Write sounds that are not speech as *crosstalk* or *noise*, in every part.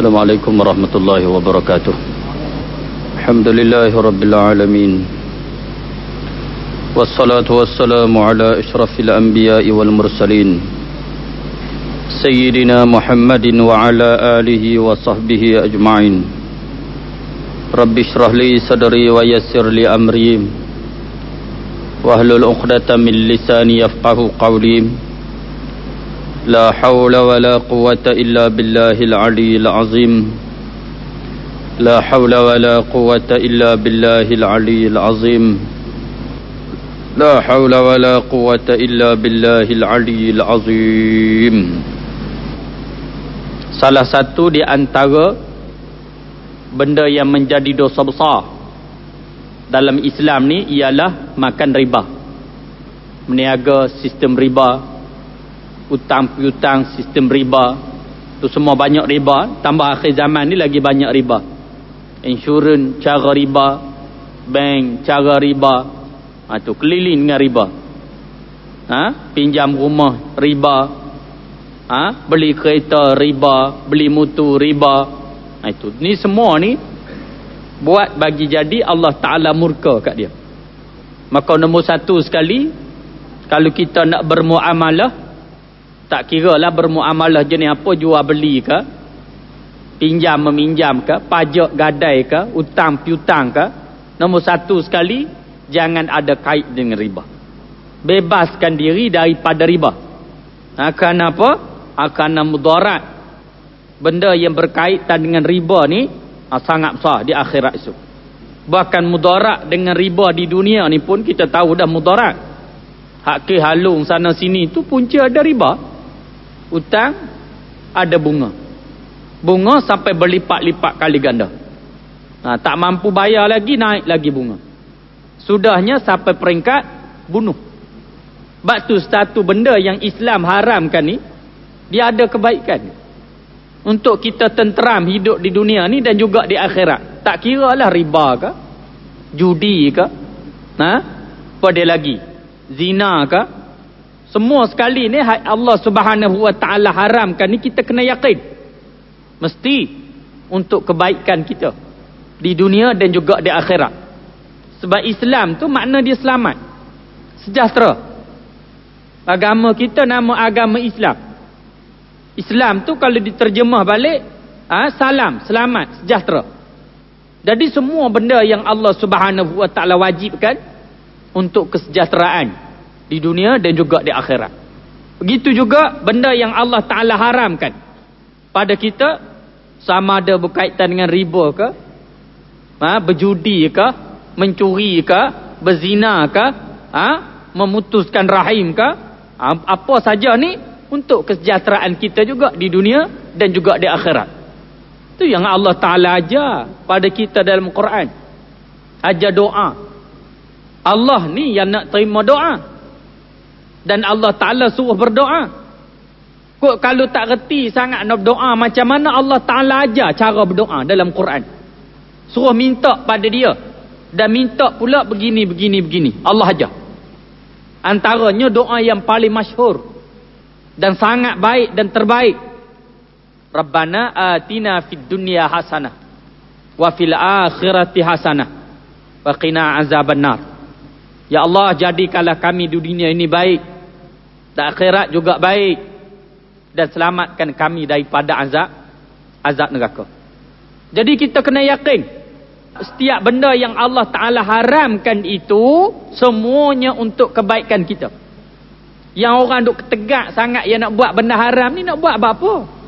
السلام عليكم ورحمة الله وبركاته الحمد لله رب العالمين والصلاة والسلام على إشرف الأنبياء والمرسلين سيدنا محمد وعلى آله وصحبه أجمعين رب اشرح لي صدري ويسر لي أمري واهل الأخدة من لساني يفقه قولي لا حول ولا قوة إلا بالله العلي العظيم لا حول ولا قوة إلا بالله العلي العظيم لا حول ولا قوة إلا بالله العلي العظيم Salah satu di antara benda yang menjadi dosa besar dalam Islam ni ialah makan riba. Meniaga sistem riba hutang piutang sistem riba tu semua banyak riba tambah akhir zaman ni lagi banyak riba insurans cara riba bank cara riba ha, tu keliling dengan riba ha? pinjam rumah riba ha? beli kereta riba beli mutu riba ha, itu ni semua ni buat bagi jadi Allah Ta'ala murka kat dia maka nombor satu sekali kalau kita nak bermuamalah tak kira lah bermuamalah jenis apa jual beli ke Pinjam meminjam ke Pajak gadai ke Utang piutang ke Nombor satu sekali Jangan ada kait dengan riba Bebaskan diri daripada riba Akan apa? Akan mudarat Benda yang berkaitan dengan riba ni ah, Sangat besar di akhirat itu Bahkan mudarat dengan riba di dunia ni pun Kita tahu dah mudarat Hak kehalung sana sini tu punca ada riba. Utang ada bunga. Bunga sampai berlipat-lipat kali ganda. Nah ha, tak mampu bayar lagi naik lagi bunga. Sudahnya sampai peringkat bunuh. Sebab tu satu benda yang Islam haramkan ni dia ada kebaikan. Untuk kita tenteram hidup di dunia ni dan juga di akhirat. Tak kira lah riba ke, judi ke, ha? apa dia lagi, zina ke, semua sekali ni Allah subhanahu wa ta'ala haramkan ni kita kena yakin. Mesti untuk kebaikan kita. Di dunia dan juga di akhirat. Sebab Islam tu makna dia selamat. Sejahtera. Agama kita nama agama Islam. Islam tu kalau diterjemah balik. Ha, salam, selamat, sejahtera. Jadi semua benda yang Allah subhanahu wa ta'ala wajibkan. Untuk kesejahteraan di dunia dan juga di akhirat. Begitu juga benda yang Allah Ta'ala haramkan pada kita sama ada berkaitan dengan riba ke, ha, berjudi ke, mencuri ke, berzina ke, ha, memutuskan rahim ke, ha, apa saja ni untuk kesejahteraan kita juga di dunia dan juga di akhirat. Itu yang Allah Ta'ala ajar pada kita dalam Quran. Ajar doa. Allah ni yang nak terima doa. Dan Allah Ta'ala suruh berdoa. Kok kalau tak reti sangat nak berdoa, macam mana Allah Ta'ala ajar cara berdoa dalam Quran? Suruh minta pada dia. Dan minta pula begini, begini, begini. Allah ajar. Antaranya doa yang paling masyhur Dan sangat baik dan terbaik. Rabbana atina fid dunya hasanah. Wa fil akhirati hasanah. Wa qina azaban Ya Allah jadikanlah kami di dunia ini baik dan akhirat juga baik. Dan selamatkan kami daripada azab. Azab neraka. Jadi kita kena yakin. Setiap benda yang Allah Ta'ala haramkan itu. Semuanya untuk kebaikan kita. Yang orang duk ketegak sangat yang nak buat benda haram ni nak buat apa-apa.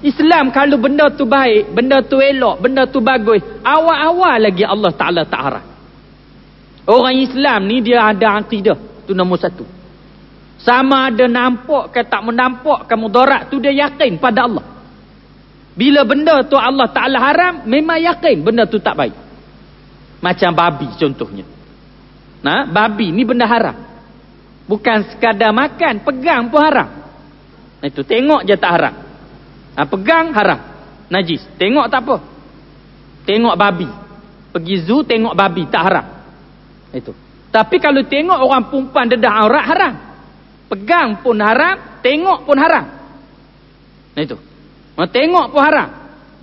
Islam kalau benda tu baik, benda tu elok, benda tu bagus. Awal-awal lagi Allah Ta'ala tak haram. Orang Islam ni dia ada akidah. Itu nombor satu. Sama ada nampak ke tak menampak kamu dorak, tu dia yakin pada Allah. Bila benda tu Allah Ta'ala haram, memang yakin benda tu tak baik. Macam babi contohnya. Nah, babi ni benda haram. Bukan sekadar makan, pegang pun haram. Nah, itu tengok je tak haram. Nah, pegang haram. Najis. Tengok tak apa. Tengok babi. Pergi zoo tengok babi tak haram. Itu. Tapi kalau tengok orang perempuan dedah aurat haram. Pegang pun haram, tengok pun haram. Nah itu. Tengok pun haram.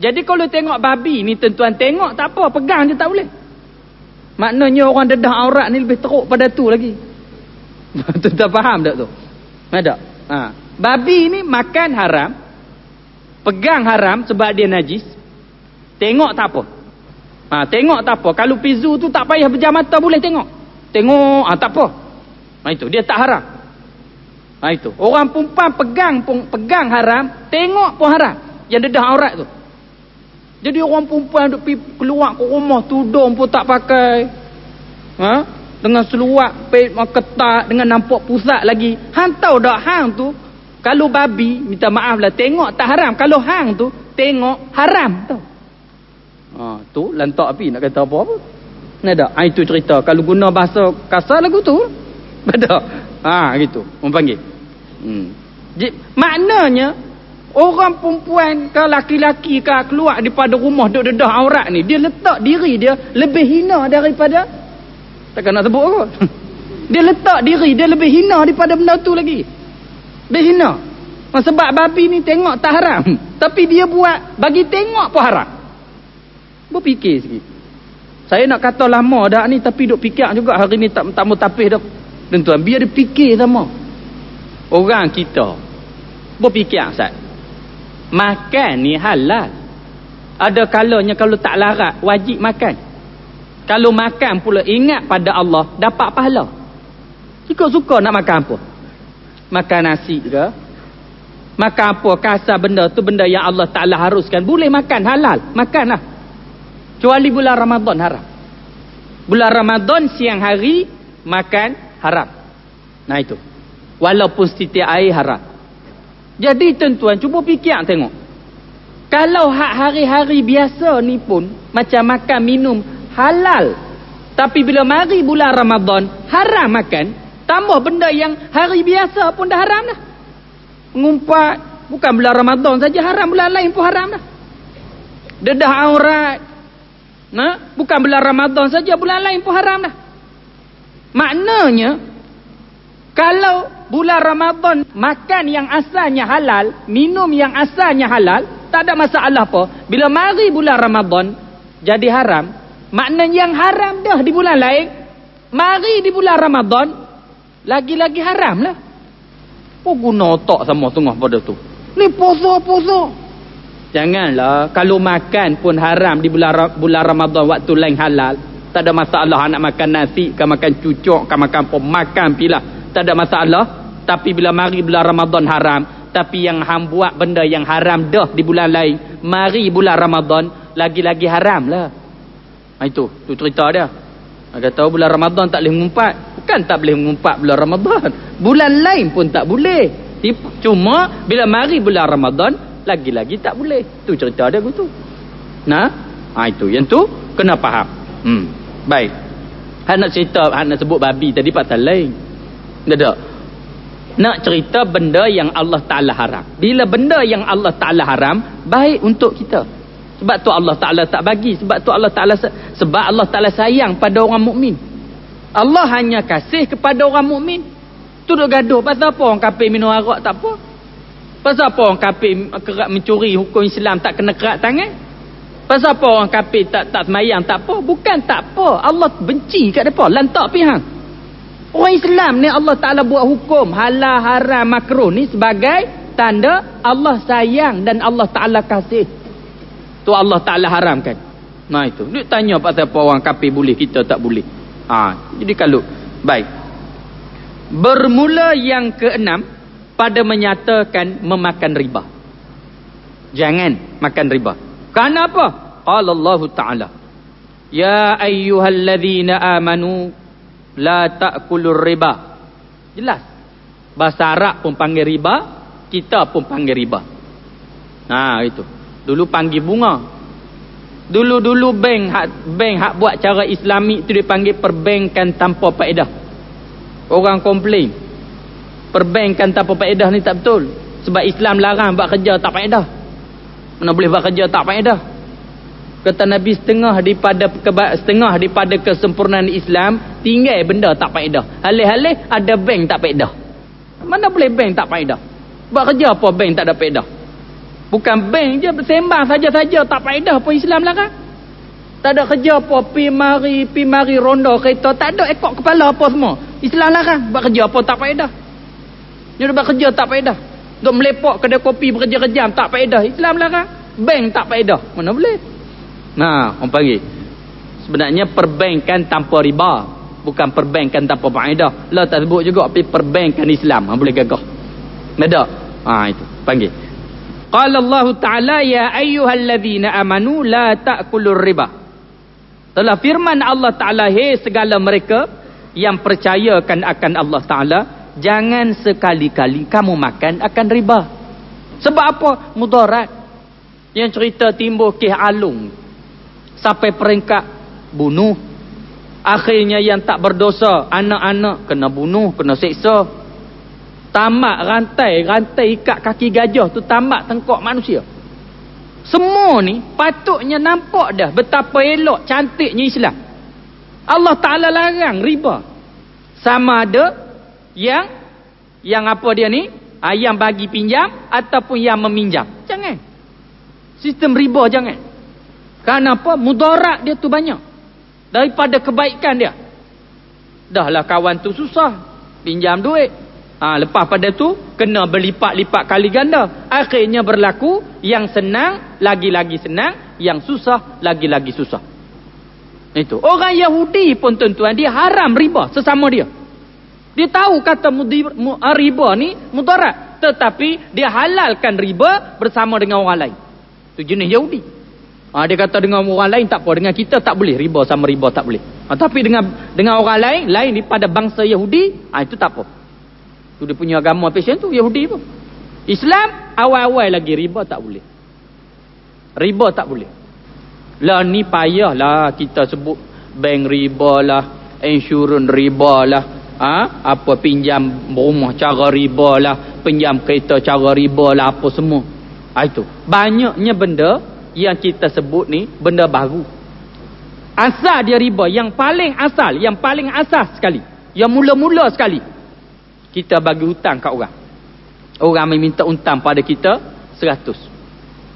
Jadi kalau tengok babi ni tuan-tuan tengok tak apa, pegang je tak boleh. Maknanya orang dedah aurat ni lebih teruk pada tu lagi. *laughs* Tuan-tuan faham tak tu? Ada. Ha. Babi ni makan haram, pegang haram sebab dia najis. Tengok tak apa. Ha, tengok tak apa. Kalau pizu tu tak payah berjam mata boleh tengok. Tengok, ha, tak apa. Ha, itu dia tak haram. Ha itu. Orang perempuan pegang pegang haram, tengok pun haram. Yang dedah aurat tu. Jadi orang perempuan duk keluar ke rumah tudung pun tak pakai. Ha? Dengan seluar ketat dengan nampak pusat lagi. Hang tahu dak hang tu kalau babi minta maaf lah tengok tak haram. Kalau hang tu tengok haram tu. Ha, tu lantak api nak kata apa-apa. Nah dak, ha, itu cerita. Kalau guna bahasa kasar lagu tu. *laughs* Beda. Ha gitu. Mempanggil. Hmm. maknanya orang perempuan ke laki-laki ke keluar daripada rumah duk dedah aurat ni dia letak diri dia lebih hina daripada tak nak sebut kot *laughs* dia letak diri dia lebih hina daripada benda tu lagi lebih hina sebab babi ni tengok tak haram *laughs* tapi dia buat bagi tengok pun haram berfikir sikit saya nak kata lama dah ni tapi duk fikir juga hari ni tak, tak mau tapih dah tentuan tuan biar dia fikir sama Orang kita berfikir Ustaz. Makan ni halal. Ada kalanya kalau tak larat wajib makan. Kalau makan pula ingat pada Allah dapat pahala. Cukup suka nak makan apa? Makan nasi ke? Makan apa kasar benda tu benda yang Allah Ta'ala haruskan. Boleh makan halal. Makanlah. Kecuali bulan Ramadan haram. Bulan Ramadan siang hari makan haram. Nah itu walaupun setitik air haram. Jadi tuan-tuan cuba fikir tengok. Kalau hak hari-hari biasa ni pun macam makan minum halal. Tapi bila mari bulan Ramadan haram makan, tambah benda yang hari biasa pun dah haram dah. Ngumpat bukan bulan Ramadan saja haram bulan lain pun haram dah. Dedah aurat. Nah, bukan bulan Ramadan saja bulan lain pun haram dah. Maknanya kalau bulan Ramadan makan yang asalnya halal, minum yang asalnya halal, tak ada masalah apa. Bila mari bulan Ramadan jadi haram, maknanya yang haram dah di bulan lain, mari di bulan Ramadan lagi-lagi haram lah. Oh guna otak sama tengah pada tu? Ni puasa-puasa. Janganlah kalau makan pun haram di bulan bulan Ramadan waktu lain halal. Tak ada masalah anak makan nasi, kan makan cucuk, kan makan pemakan pilah tak ada masalah tapi bila mari bulan Ramadan haram tapi yang ham buat benda yang haram dah di bulan lain mari bulan Ramadan lagi-lagi haram lah nah, ha, itu tu cerita dia ha, dia tahu bulan Ramadan tak boleh mengumpat bukan tak boleh mengumpat bulan Ramadan bulan lain pun tak boleh cuma bila mari bulan Ramadan lagi-lagi tak boleh tu cerita dia begitu nah ha, itu yang tu kena faham hmm. baik Hak nak cerita, hak nak sebut babi tadi pasal lain. Dada. Nak cerita benda yang Allah Ta'ala haram. Bila benda yang Allah Ta'ala haram, baik untuk kita. Sebab tu Allah Ta'ala tak bagi. Sebab tu Allah Ta'ala sebab Allah Ta'ala sayang pada orang mukmin. Allah hanya kasih kepada orang mukmin. Tu dah gaduh. Pasal apa orang kafir minum arak tak apa? Pasal apa orang kafir kerap mencuri hukum Islam tak kena kerak tangan? Pasal apa orang kafir tak tak semayang tak apa? Bukan tak apa. Allah benci kat depa. Lantak pihak. Orang Islam ni Allah Ta'ala buat hukum halal haram makruh ni sebagai tanda Allah sayang dan Allah Ta'ala kasih. Tu Allah Ta'ala haramkan. Nah itu. Dia tanya apa apa orang kapi boleh kita tak boleh. Ha. Jadi kalau. Baik. Bermula yang keenam pada menyatakan memakan riba. Jangan makan riba. Kenapa? Qala Allah Ta'ala. Ya ayyuhalladhina amanu La ta'kulur riba. Jelas. Bahasa Arab pun panggil riba. Kita pun panggil riba. Nah ha, itu. Dulu panggil bunga. Dulu-dulu bank hak, bank hak buat cara islami tu dipanggil perbankan tanpa paedah. Orang komplain. Perbankan tanpa paedah ni tak betul. Sebab Islam larang buat kerja tak paedah. Mana boleh buat kerja tak paedah kata Nabi setengah daripada keba- setengah daripada kesempurnaan Islam tinggal benda tak faedah. Halih-halih ada bank tak faedah. Mana boleh bank tak faedah? Buat kerja apa bank tak ada faedah? Bukan bank je sembah saja-saja tak faedah pun Islam lah kan? Tak ada kerja apa pi mari pi mari ronda kereta tak ada ekor kepala apa semua. Islam lah kan? Buat kerja apa tak faedah? Ni buat kerja tak faedah. Duk melepak kedai kopi bekerja kerja tak faedah. Islam lah kan? Bank tak faedah. Mana boleh? Nah, orang panggil. Sebenarnya perbankan tanpa riba. Bukan perbankan tanpa ma'idah. Lah tak sebut juga. Tapi perbankan Islam. Ha, boleh gagah. Ada. Ha, itu. Panggil. Qala Allah Ta'ala ya ayyuhallazina amanu la ta'kulur riba. Telah firman Allah Ta'ala. Hei segala mereka yang percayakan akan Allah Ta'ala. Jangan sekali-kali kamu makan akan riba. Sebab apa? Mudarat. Yang cerita timbul kih alung sampai peringkat bunuh. Akhirnya yang tak berdosa, anak-anak kena bunuh, kena seksa. Tamat rantai, rantai ikat kaki gajah tu tamat tengkok manusia. Semua ni patutnya nampak dah betapa elok cantiknya Islam. Allah Ta'ala larang riba. Sama ada yang yang apa dia ni? Yang bagi pinjam ataupun yang meminjam. Jangan. Sistem riba jangan. Kan apa? Mudarat dia tu banyak. Daripada kebaikan dia. Dahlah kawan tu susah. Pinjam duit. Ha, lepas pada tu, kena berlipat-lipat kali ganda. Akhirnya berlaku, yang senang, lagi-lagi senang. Yang susah, lagi-lagi susah. Itu. Orang Yahudi pun tuan-tuan, dia haram riba sesama dia. Dia tahu kata ah, riba ni mudarat. Tetapi dia halalkan riba bersama dengan orang lain. Itu jenis Yahudi. Ha, dia kata dengan orang lain tak apa. Dengan kita tak boleh. Riba sama riba tak boleh. Ha, tapi dengan dengan orang lain, lain ni pada bangsa Yahudi, ha, itu tak apa. Itu dia punya agama patient tu, Yahudi pun. Islam, awal-awal lagi riba tak boleh. Riba tak boleh. Lah ni payah lah kita sebut bank riba lah, insurans riba lah. Ha? Apa pinjam rumah cara riba lah, pinjam kereta cara riba lah, apa semua. Ha, itu. Banyaknya benda yang kita sebut ni benda baru. Asal dia riba yang paling asal, yang paling asas sekali. Yang mula-mula sekali. Kita bagi hutang kat orang. Orang meminta hutang pada kita seratus,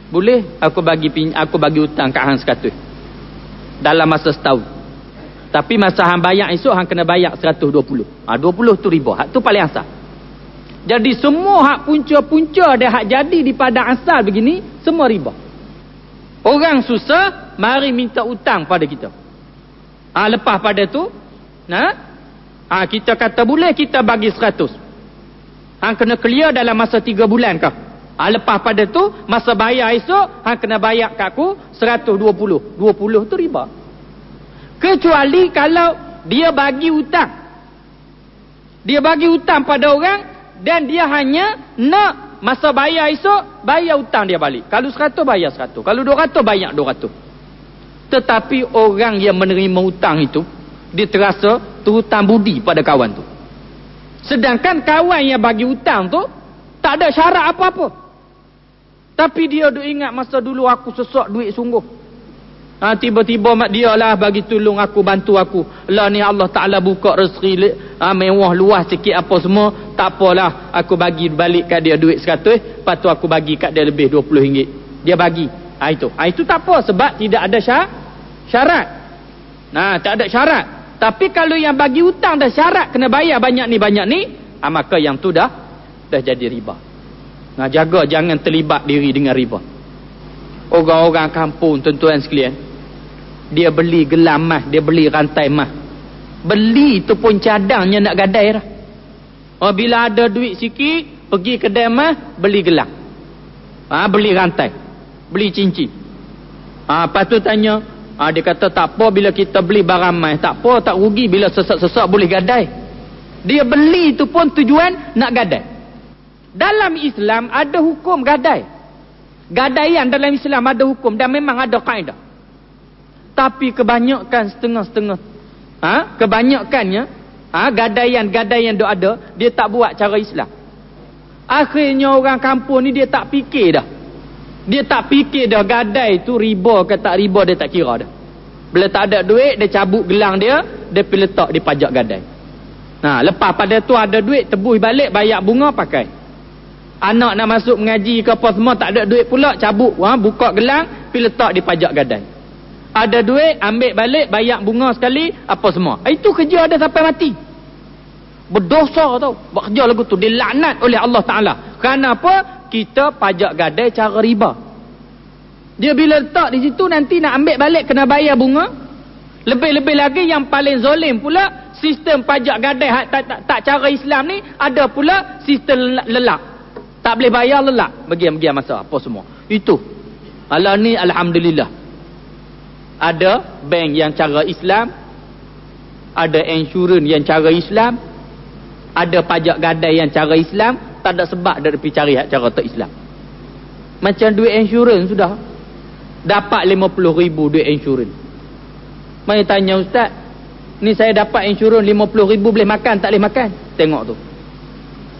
Boleh aku bagi aku bagi hutang kat hang 100. Dalam masa setahun. Tapi masa hang bayar esok hang kena bayar seratus dua puluh, ha, dua puluh tu riba. Hak tu paling asal. Jadi semua hak punca-punca dia hak jadi di pada asal begini semua riba. Orang susah mari minta hutang pada kita. Ah ha, lepas pada tu, nah. Ha? ha, kita kata boleh kita bagi 100. Hang kena clear dalam masa 3 bulan kah? Ha, lepas pada tu masa bayar esok hang kena bayar kat aku 120. 20 tu riba. Kecuali kalau dia bagi hutang. Dia bagi hutang pada orang dan dia hanya nak masa bayar esok, bayar hutang dia balik. Kalau seratus, bayar seratus. Kalau dua ratus, bayar dua ratus. Tetapi orang yang menerima hutang itu, dia terasa terhutang budi pada kawan tu. Sedangkan kawan yang bagi hutang tu tak ada syarat apa-apa. Tapi dia duk ingat masa dulu aku sesak duit sungguh. Ha, tiba-tiba mak dia lah bagi tolong aku, bantu aku. Lah ni Allah Ta'ala buka rezeki ha, mewah, luas sikit apa semua. Tak apalah. Aku bagi balik kat dia duit sekatuh. Eh. Lepas tu aku bagi kat dia lebih dua puluh ringgit. Dia bagi. Ha, itu. Ha, itu tak apa. Sebab tidak ada syarat. Syarat. Ha, nah, tak ada syarat. Tapi kalau yang bagi hutang dah syarat kena bayar banyak ni, banyak ni. Ha, maka yang tu dah dah jadi riba. Nah, ha, jaga jangan terlibat diri dengan riba. Orang-orang kampung tuan-tuan sekalian dia beli gelang mah dia beli rantai mah beli tu pun cadangnya nak gadai lah oh, bila ada duit sikit pergi kedai mah beli gelang ha, beli rantai beli cincin ha, lepas tu tanya ha, dia kata tak apa bila kita beli barang mah tak apa tak rugi bila sesak-sesak boleh gadai dia beli tu pun tujuan nak gadai dalam Islam ada hukum gadai gadaian dalam Islam ada hukum dan memang ada kaedah tapi kebanyakan setengah-setengah ha? kebanyakannya ha? gadaian-gadaian dia ada dia tak buat cara Islam akhirnya orang kampung ni dia tak fikir dah dia tak fikir dah gadai tu riba ke tak riba dia tak kira dah bila tak ada duit dia cabut gelang dia dia pergi letak di pajak gadai Nah, ha, lepas pada tu ada duit tebus balik bayar bunga pakai. Anak nak masuk mengaji ke apa semua tak ada duit pula cabut ha, buka gelang pi letak di pajak gadai ada duit, ambil balik, bayar bunga sekali, apa semua. Itu kerja ada sampai mati. Berdosa tau. Buat kerja lagu tu. Dilaknat oleh Allah Ta'ala. Kenapa? Kita pajak gadai cara riba. Dia bila letak di situ, nanti nak ambil balik, kena bayar bunga. Lebih-lebih lagi yang paling zolim pula, sistem pajak gadai tak, tak, tak, tak cara Islam ni, ada pula sistem lelak. Tak boleh bayar lelak. Bagi-bagi masa apa semua. Itu. Alah ni Alhamdulillah ada bank yang cara Islam ada insurans yang cara Islam ada pajak gadai yang cara Islam tak ada sebab dia pergi cari cara tak Islam macam duit insurans sudah dapat 50 ribu duit insurans mari tanya ustaz ni saya dapat insurans 50 ribu boleh makan tak boleh makan tengok tu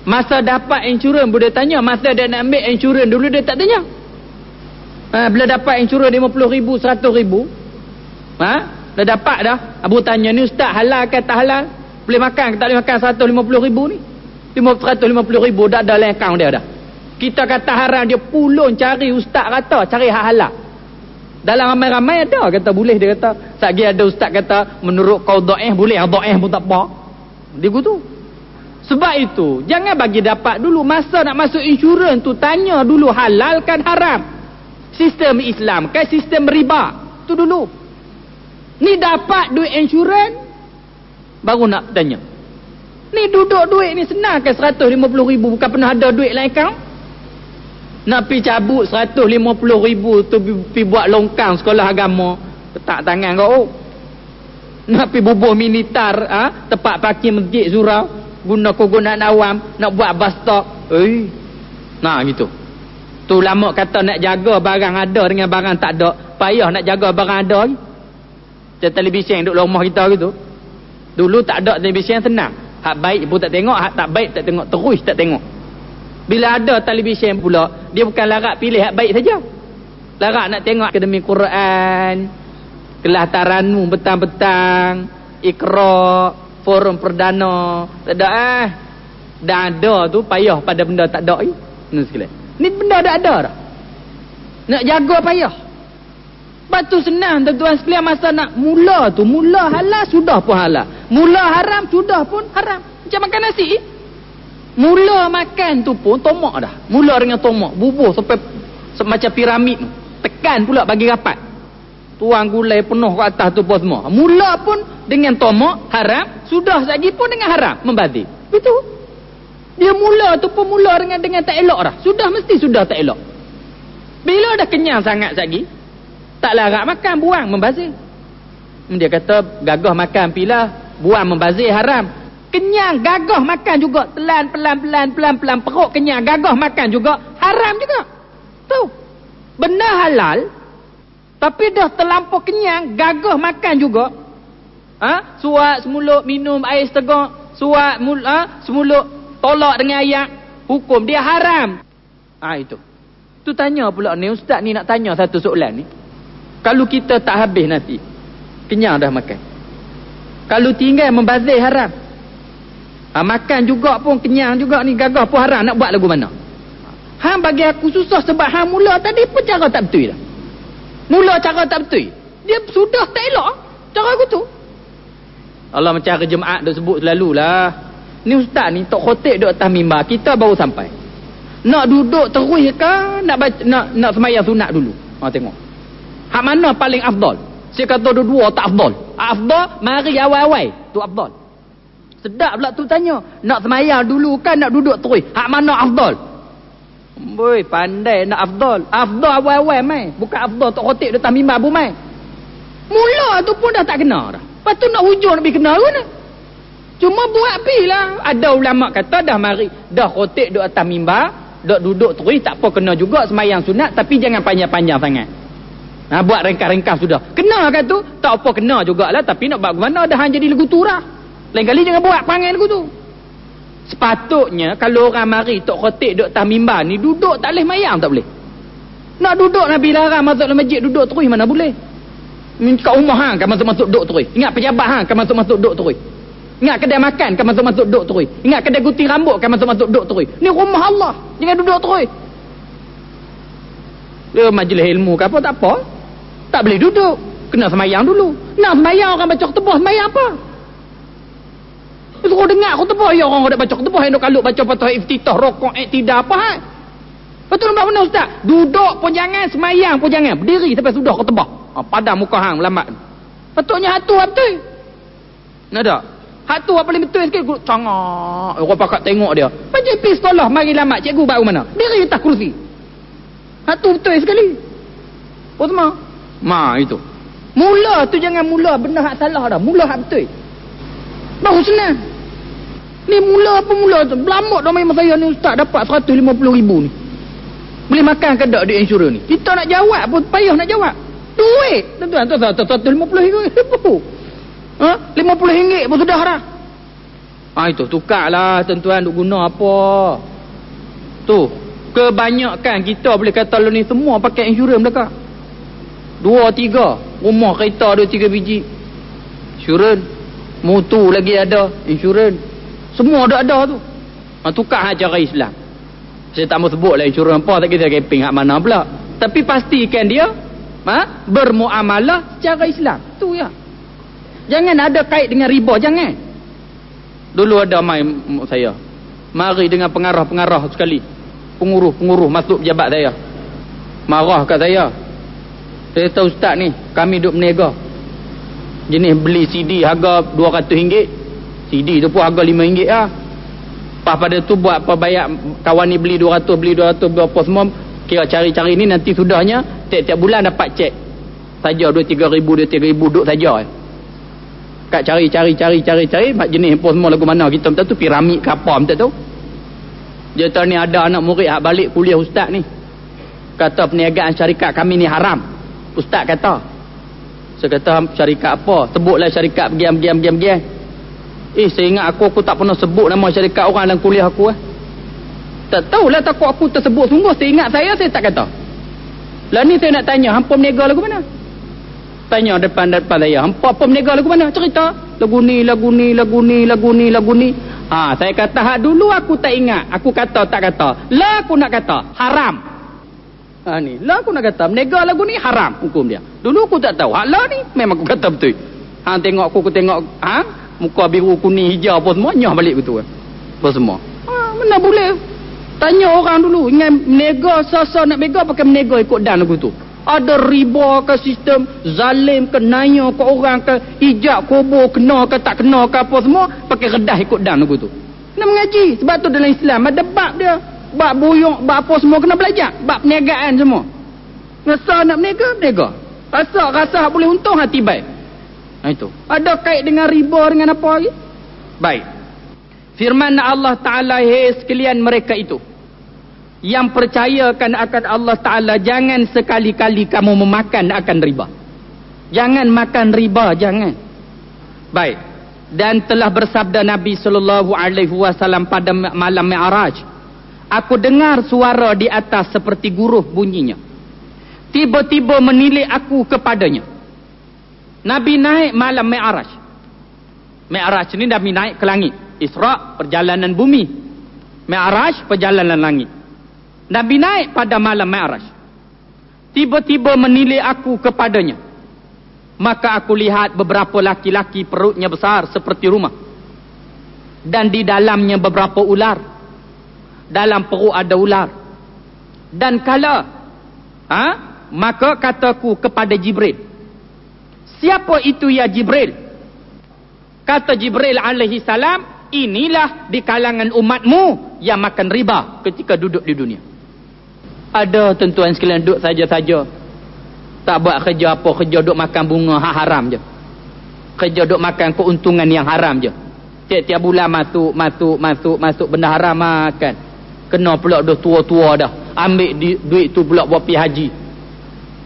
masa dapat insurans boleh tanya masa dia nak ambil insurans dulu dia tak tanya Ha, bila dapat insurans RM50,000, RM100,000, Ha? Dah dapat dah. Abu tanya ni ustaz halal ke tak halal? Boleh makan ke tak boleh makan 150 ribu ni? 150 ribu dah ada lain account dia dah. Kita kata haram dia pulun cari ustaz kata cari hak halal. Dalam ramai-ramai ada kata boleh dia kata. Satgi ada ustaz kata menurut kau do'eh boleh. Ah, do'eh pun tak apa. Dia kutu. Sebab itu jangan bagi dapat dulu masa nak masuk insurans tu tanya dulu halal kan haram. Sistem Islam ke sistem riba. Tu dulu. Ni dapat duit insurans baru nak tanya. Ni duduk duit ni senang ke 150 ribu bukan pernah ada duit dalam akaun? Nak pergi cabut 150 ribu tu pergi buat longkang sekolah agama. Petak tangan kau. Oh. Nak pergi bubuh militar ha? Ah, tempat parking masjid surau. Guna kegunaan awam. Nak buat bus stop. Eh. Nah gitu. Tu lama kata nak jaga barang ada dengan barang tak ada. Payah nak jaga barang ada. Eh? Macam televisyen duduk rumah kita gitu. Dulu tak ada televisyen senang. Hak baik pun tak tengok, hak tak baik tak tengok, terus tak tengok. Bila ada televisyen pula, dia bukan larat pilih hak baik saja. Larat nak tengok akademi Quran, kelas taranu petang-petang, ikra, forum perdana, tak ada eh. Dan ada tu payah pada benda tak ada eh. ini. Ni benda tak ada tak? Nak jaga payah. Lepas tu senang tuan-tuan sekalian masa nak mula tu. Mula halal sudah pun halal. Mula haram sudah pun haram. Macam makan nasi. Mula makan tu pun tomak dah. Mula dengan tomak. Bubuh sampai macam piramid Tekan pula bagi rapat. Tuang gulai penuh ke atas tu pun semua. Mula pun dengan tomak haram. Sudah lagi pun dengan haram membadi. Betul. Dia mula tu pun mula dengan dengan tak elok dah. Sudah mesti sudah tak elok. Bila dah kenyang sangat lagi, tak larat makan, buang, membazir. Hmm, dia kata, gagah makan, pilah. Buang, membazir, haram. Kenyang, gagah makan juga. Telan, pelan, pelan, pelan, pelan, perut, kenyang. Gagah makan juga, haram juga. Tu. Benar halal. Tapi dah terlampau kenyang, gagah makan juga. Ha? Suat, semulut, minum, air setegak. Suat, mul, ha? semulut, tolak dengan ayam Hukum, dia haram. Ah ha, itu. Tu tanya pula ni, ustaz ni nak tanya satu soalan ni kalau kita tak habis nanti kenyang dah makan kalau tinggal membazir haram ha, makan juga pun kenyang juga ni gagah pun haram nak buat lagu mana Ha bagi aku susah sebab ha mula tadi pun cara tak betul dah. Mula cara tak betul. Dia sudah tak elok cara aku tu. Allah macam hari Jumaat dah sebut selalu lah. Ni ustaz ni tok khotib duk atas mimbar, kita baru sampai. Nak duduk terus ke nak baca, nak nak sembahyang sunat dulu. Ha tengok. Hak mana paling afdal? Saya kata dua-dua tak afdal. Afdal, mari awal-awal. Tu afdal. Sedap pula tu tanya. Nak semayang dulu kan nak duduk terus. Hak mana afdal? Boy, pandai nak afdal. Afdal awal-awal mai. Bukan afdal tak rotik datang mimbar bu mai. Mula tu pun dah tak kena dah. Lepas tu nak hujung nak pergi kena pun dah. Cuma buat bilah. Ada ulama kata dah mari. Dah rotik duduk atas mimbar. Duduk duduk terus tak apa kena juga semayang sunat. Tapi jangan panjang-panjang sangat. Nah ha, buat ringkas-ringkas sudah. Kena kan tu? Tak apa kena jugalah. Tapi nak buat mana dah jadi lagu tu lah. Lain kali jangan buat panggil lagu tu. Sepatutnya kalau orang mari tok khotik duk tah mimbar ni duduk tak boleh mayang tak boleh. Nak duduk Nabi larang masuk dalam masjid duduk terus mana boleh. Ni kat rumah ha, kan masuk-masuk duduk terus. Ingat pejabat ha, kan masuk-masuk duduk terus. Ingat kedai makan kan masuk-masuk duduk terus. Ingat kedai gunting rambut kan masuk-masuk duduk terus. Ni rumah Allah. Jangan duduk terus. Dia majlis ilmu ke apa tak apa. Tak boleh duduk. Kena semayang dulu. Nak semayang orang baca khutbah semayang apa? Itu kau dengar khutbah ya orang nak baca khutbah yang nak kalut baca patah iftitah rokok eh tidak apa hal. Betul tu nampak mana ustaz? Duduk pun jangan, semayang pun jangan. Berdiri sampai sudah khutbah. Ha, padam muka hang melambat. Patutnya hatu apa betul? Nak tak? Hatu apa paling betul sikit? Cangak. Orang pakat tengok dia. Pajak pergi sekolah, mari lambat. Cikgu baru mana? Berdiri atas kerusi. Hatu betul sekali. Pertama. Pertama. Ma itu. Mula tu jangan mula benda hak salah dah. Mula hak betul. Baru senang. Ni mula apa mula tu? Belamak dah main saya ni ustaz dapat 150 ribu ni. Boleh makan ke tak duit insurans ni? Kita nak jawab pun payah nak jawab. Duit. Tuan-tuan, tu, tu, tu, tu, 150 ribu. Ha? 50 ringgit pun sudah dah. Ha, itu tukarlah tuan-tuan duk guna apa. Tu, kebanyakan kita boleh kata lo ni semua pakai insurans belakang. Dua tiga Rumah kereta ada tiga biji Insurans Mutu lagi ada Insurans Semua ada ada tu ha, Tukar ha, cara Islam Saya tak mahu sebut lah insurans apa Tak kira keping hak mana pula Tapi pastikan dia ha, Bermuamalah secara Islam Tu ya Jangan ada kait dengan riba Jangan Dulu ada main saya Mari dengan pengarah-pengarah sekali Penguruh-penguruh masuk jabat saya Marah kat saya saya tahu ustaz ni Kami duduk meniaga Jenis beli CD harga RM200 CD tu pun harga RM5 lah Lepas pada tu buat apa bayar Kawan ni beli RM200 Beli RM200 Berapa semua Kira cari-cari ni nanti sudahnya Tiap-tiap bulan dapat cek Saja rm 2000 rm ribu Duduk saja eh. Kat cari-cari-cari-cari-cari Jenis apa semua lagu mana Kita minta tu piramid ke apa Minta tu dia kata ni ada anak murid yang balik kuliah ustaz ni. Kata perniagaan syarikat kami ni haram ustaz kata saya kata syarikat apa sebutlah syarikat pergian pergian pergian pergian eh saya ingat aku aku tak pernah sebut nama syarikat orang dalam kuliah aku eh. tak tahulah takut aku tersebut sungguh saya ingat saya saya tak kata lah ni saya nak tanya hampa meniaga lagu mana tanya depan-depan saya hampa apa meniaga lagu mana cerita lagu ni lagu ni lagu ni lagu ni lagu ni ha, saya kata hak dulu aku tak ingat aku kata tak kata lah aku nak kata haram Ha ni, lah aku nak kata menegak lagu ni haram hukum dia. Dulu aku tak tahu. Hak lah ni memang aku kata betul. Ha tengok aku aku tengok ha muka biru kuning hijau apa semua nyah balik betul. Apa semua. Ha mana boleh. Tanya orang dulu ingat menega sasa nak bega pakai menega ikut dan aku tu. Ada riba ke sistem zalim ke naya ke orang ke hijab kubur kena ke tak kena ke apa semua pakai redah ikut dan aku tu. Kena mengaji sebab tu dalam Islam ada bab dia bab buyuk, bab apa semua kena belajar. Bab perniagaan semua. Rasa nak berniaga, berniaga. Rasa, rasa boleh untung hati baik. Nah, ha, itu. Ada kait dengan riba dengan apa lagi? Baik. Firman Allah Ta'ala, hei sekalian mereka itu. Yang percayakan akan Allah Ta'ala, jangan sekali-kali kamu memakan akan riba. Jangan makan riba, jangan. Baik. Dan telah bersabda Nabi Sallallahu Alaihi Wasallam pada malam Mi'raj. Mi Aku dengar suara di atas seperti guruh bunyinya. Tiba-tiba menilai aku kepadanya. Nabi naik malam Mi'raj. Mi'raj ni Nabi naik ke langit. Isra' perjalanan bumi. Mi'raj perjalanan langit. Nabi naik pada malam Mi'raj. Tiba-tiba menilai aku kepadanya. Maka aku lihat beberapa laki-laki perutnya besar seperti rumah. Dan di dalamnya beberapa Ular dalam perut ada ular. Dan kala, ha? maka kataku kepada Jibril. Siapa itu ya Jibril? Kata Jibril alaihi salam, inilah di kalangan umatmu yang makan riba ketika duduk di dunia. Ada tentuan sekalian duduk saja-saja. Tak buat kerja apa, kerja duduk makan bunga hak haram je. Kerja duduk makan keuntungan yang haram je. Tiap-tiap bulan masuk, masuk, masuk, masuk benda haram makan. Ha, kena pula dah tua-tua dah ambil di, duit tu pula buat pergi haji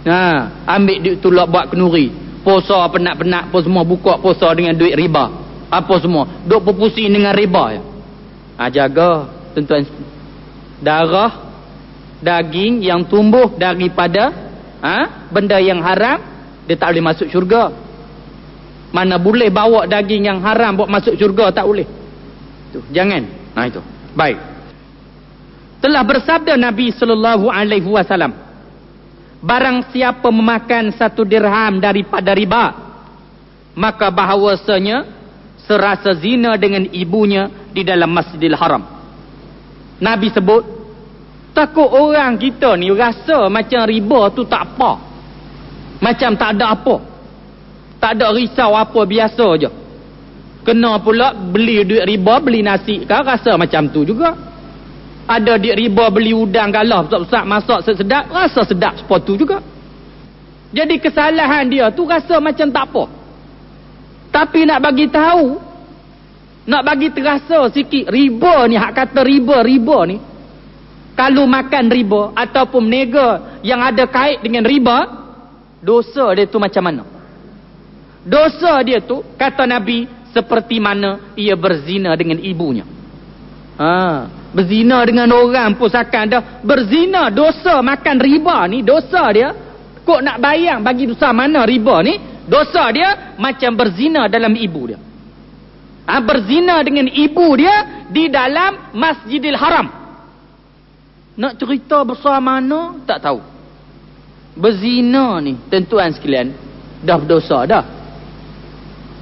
ha, ambil duit tu pula buat kenuri posa penat-penat pun semua buka posa dengan duit riba apa semua duk berpusing dengan riba ya. ha, jaga tuan-tuan darah daging yang tumbuh daripada ha, benda yang haram dia tak boleh masuk syurga mana boleh bawa daging yang haram buat masuk syurga tak boleh tu jangan nah ha, itu baik telah bersabda Nabi sallallahu alaihi wasallam Barang siapa memakan satu dirham daripada riba maka bahawasanya serasa zina dengan ibunya di dalam Masjidil Haram. Nabi sebut takut orang kita ni rasa macam riba tu tak apa. Macam tak ada apa. Tak ada risau apa biasa je. Kena pula beli duit riba, beli nasi kan rasa macam tu juga ada di riba beli udang galah besar-besar masak sedap-sedap rasa sedap sepatu juga jadi kesalahan dia tu rasa macam tak apa tapi nak bagi tahu nak bagi terasa sikit riba ni hak kata riba riba ni kalau makan riba ataupun nega yang ada kait dengan riba dosa dia tu macam mana dosa dia tu kata nabi seperti mana ia berzina dengan ibunya Ah. Berzina dengan orang pun sakan dah. Berzina dosa makan riba ni dosa dia. Kok nak bayang bagi dosa mana riba ni. Dosa dia macam berzina dalam ibu dia. Ha, berzina dengan ibu dia di dalam masjidil haram. Nak cerita besar mana tak tahu. Berzina ni tentuan sekalian dah berdosa dah.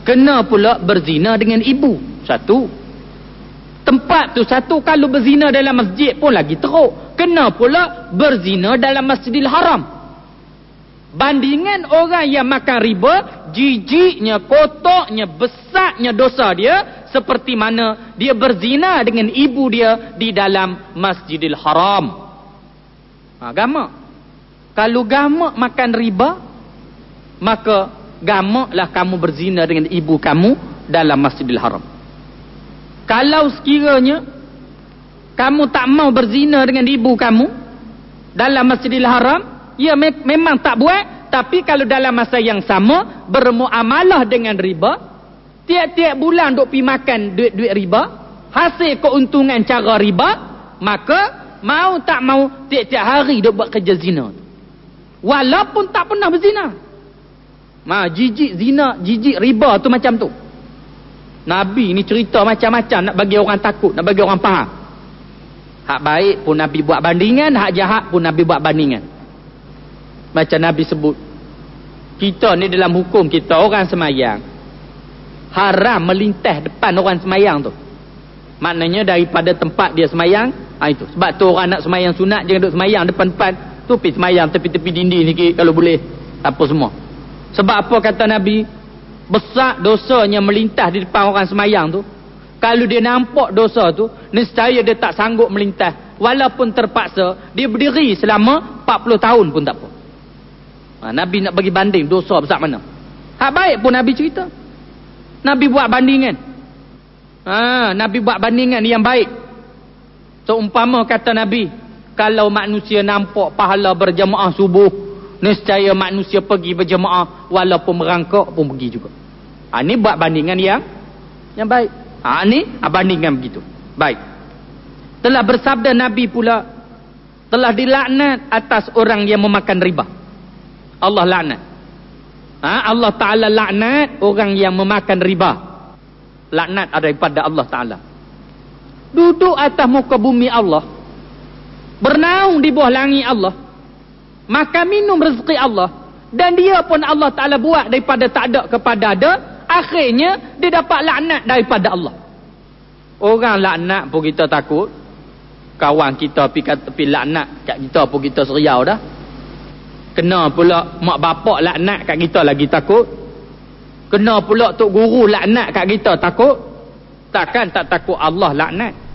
Kena pula berzina dengan ibu. Satu. Satu. Tempat tu satu kalau berzina dalam masjid pun lagi teruk. Kena pula berzina dalam masjidil haram. Bandingan orang yang makan riba, jijiknya, kotoknya, besarnya dosa dia seperti mana dia berzina dengan ibu dia di dalam masjidil haram. Ha, gamak. Kalau gamak makan riba, maka gamaklah kamu berzina dengan ibu kamu dalam masjidil haram kalau sekiranya kamu tak mau berzina dengan ibu kamu dalam Masjidil Haram, ya me- memang tak buat, tapi kalau dalam masa yang sama bermuamalah dengan riba, tiap-tiap bulan duk pi makan duit-duit riba, hasil keuntungan cara riba, maka mau tak mau tiap-tiap hari duk buat kerja zina. Walaupun tak pernah berzina. Ma jijik zina, jijik riba tu macam tu. Nabi ni cerita macam-macam nak bagi orang takut, nak bagi orang faham. Hak baik pun Nabi buat bandingan, hak jahat pun Nabi buat bandingan. Macam Nabi sebut. Kita ni dalam hukum kita orang semayang. Haram melintah depan orang semayang tu. Maknanya daripada tempat dia semayang, ha itu. Sebab tu orang nak semayang sunat, jangan duduk semayang depan-depan. Tu pergi semayang tepi-tepi dinding sikit kalau boleh. Apa semua. Sebab apa kata Nabi besar dosanya melintas di depan orang semayang tu. Kalau dia nampak dosa tu, nescaya dia tak sanggup melintas. Walaupun terpaksa, dia berdiri selama 40 tahun pun tak apa. Ha, Nabi nak bagi banding dosa besar mana. Hak baik pun Nabi cerita. Nabi buat bandingan. Ha, Nabi buat bandingan yang baik. Seumpama so, kata Nabi, kalau manusia nampak pahala berjemaah subuh, nescaya manusia pergi berjemaah walaupun merangkak pun pergi juga. Ha, ini buat bandingan yang yang baik. Ha, ini ha, bandingan begitu. Baik. Telah bersabda Nabi pula. Telah dilaknat atas orang yang memakan riba. Allah laknat. Ha, Allah Ta'ala laknat orang yang memakan riba. Laknat daripada Allah Ta'ala. Duduk atas muka bumi Allah. Bernaung di bawah langit Allah. Makan minum rezeki Allah. Dan dia pun Allah Ta'ala buat daripada tak ada kepada ada akhirnya dia dapat laknat daripada Allah. Orang laknat pun kita takut. Kawan kita pi tepi laknat kat kita pun kita seriau dah. Kena pula mak bapak laknat kat kita lagi takut. Kena pula tok guru laknat kat kita takut. Takkan tak takut Allah laknat.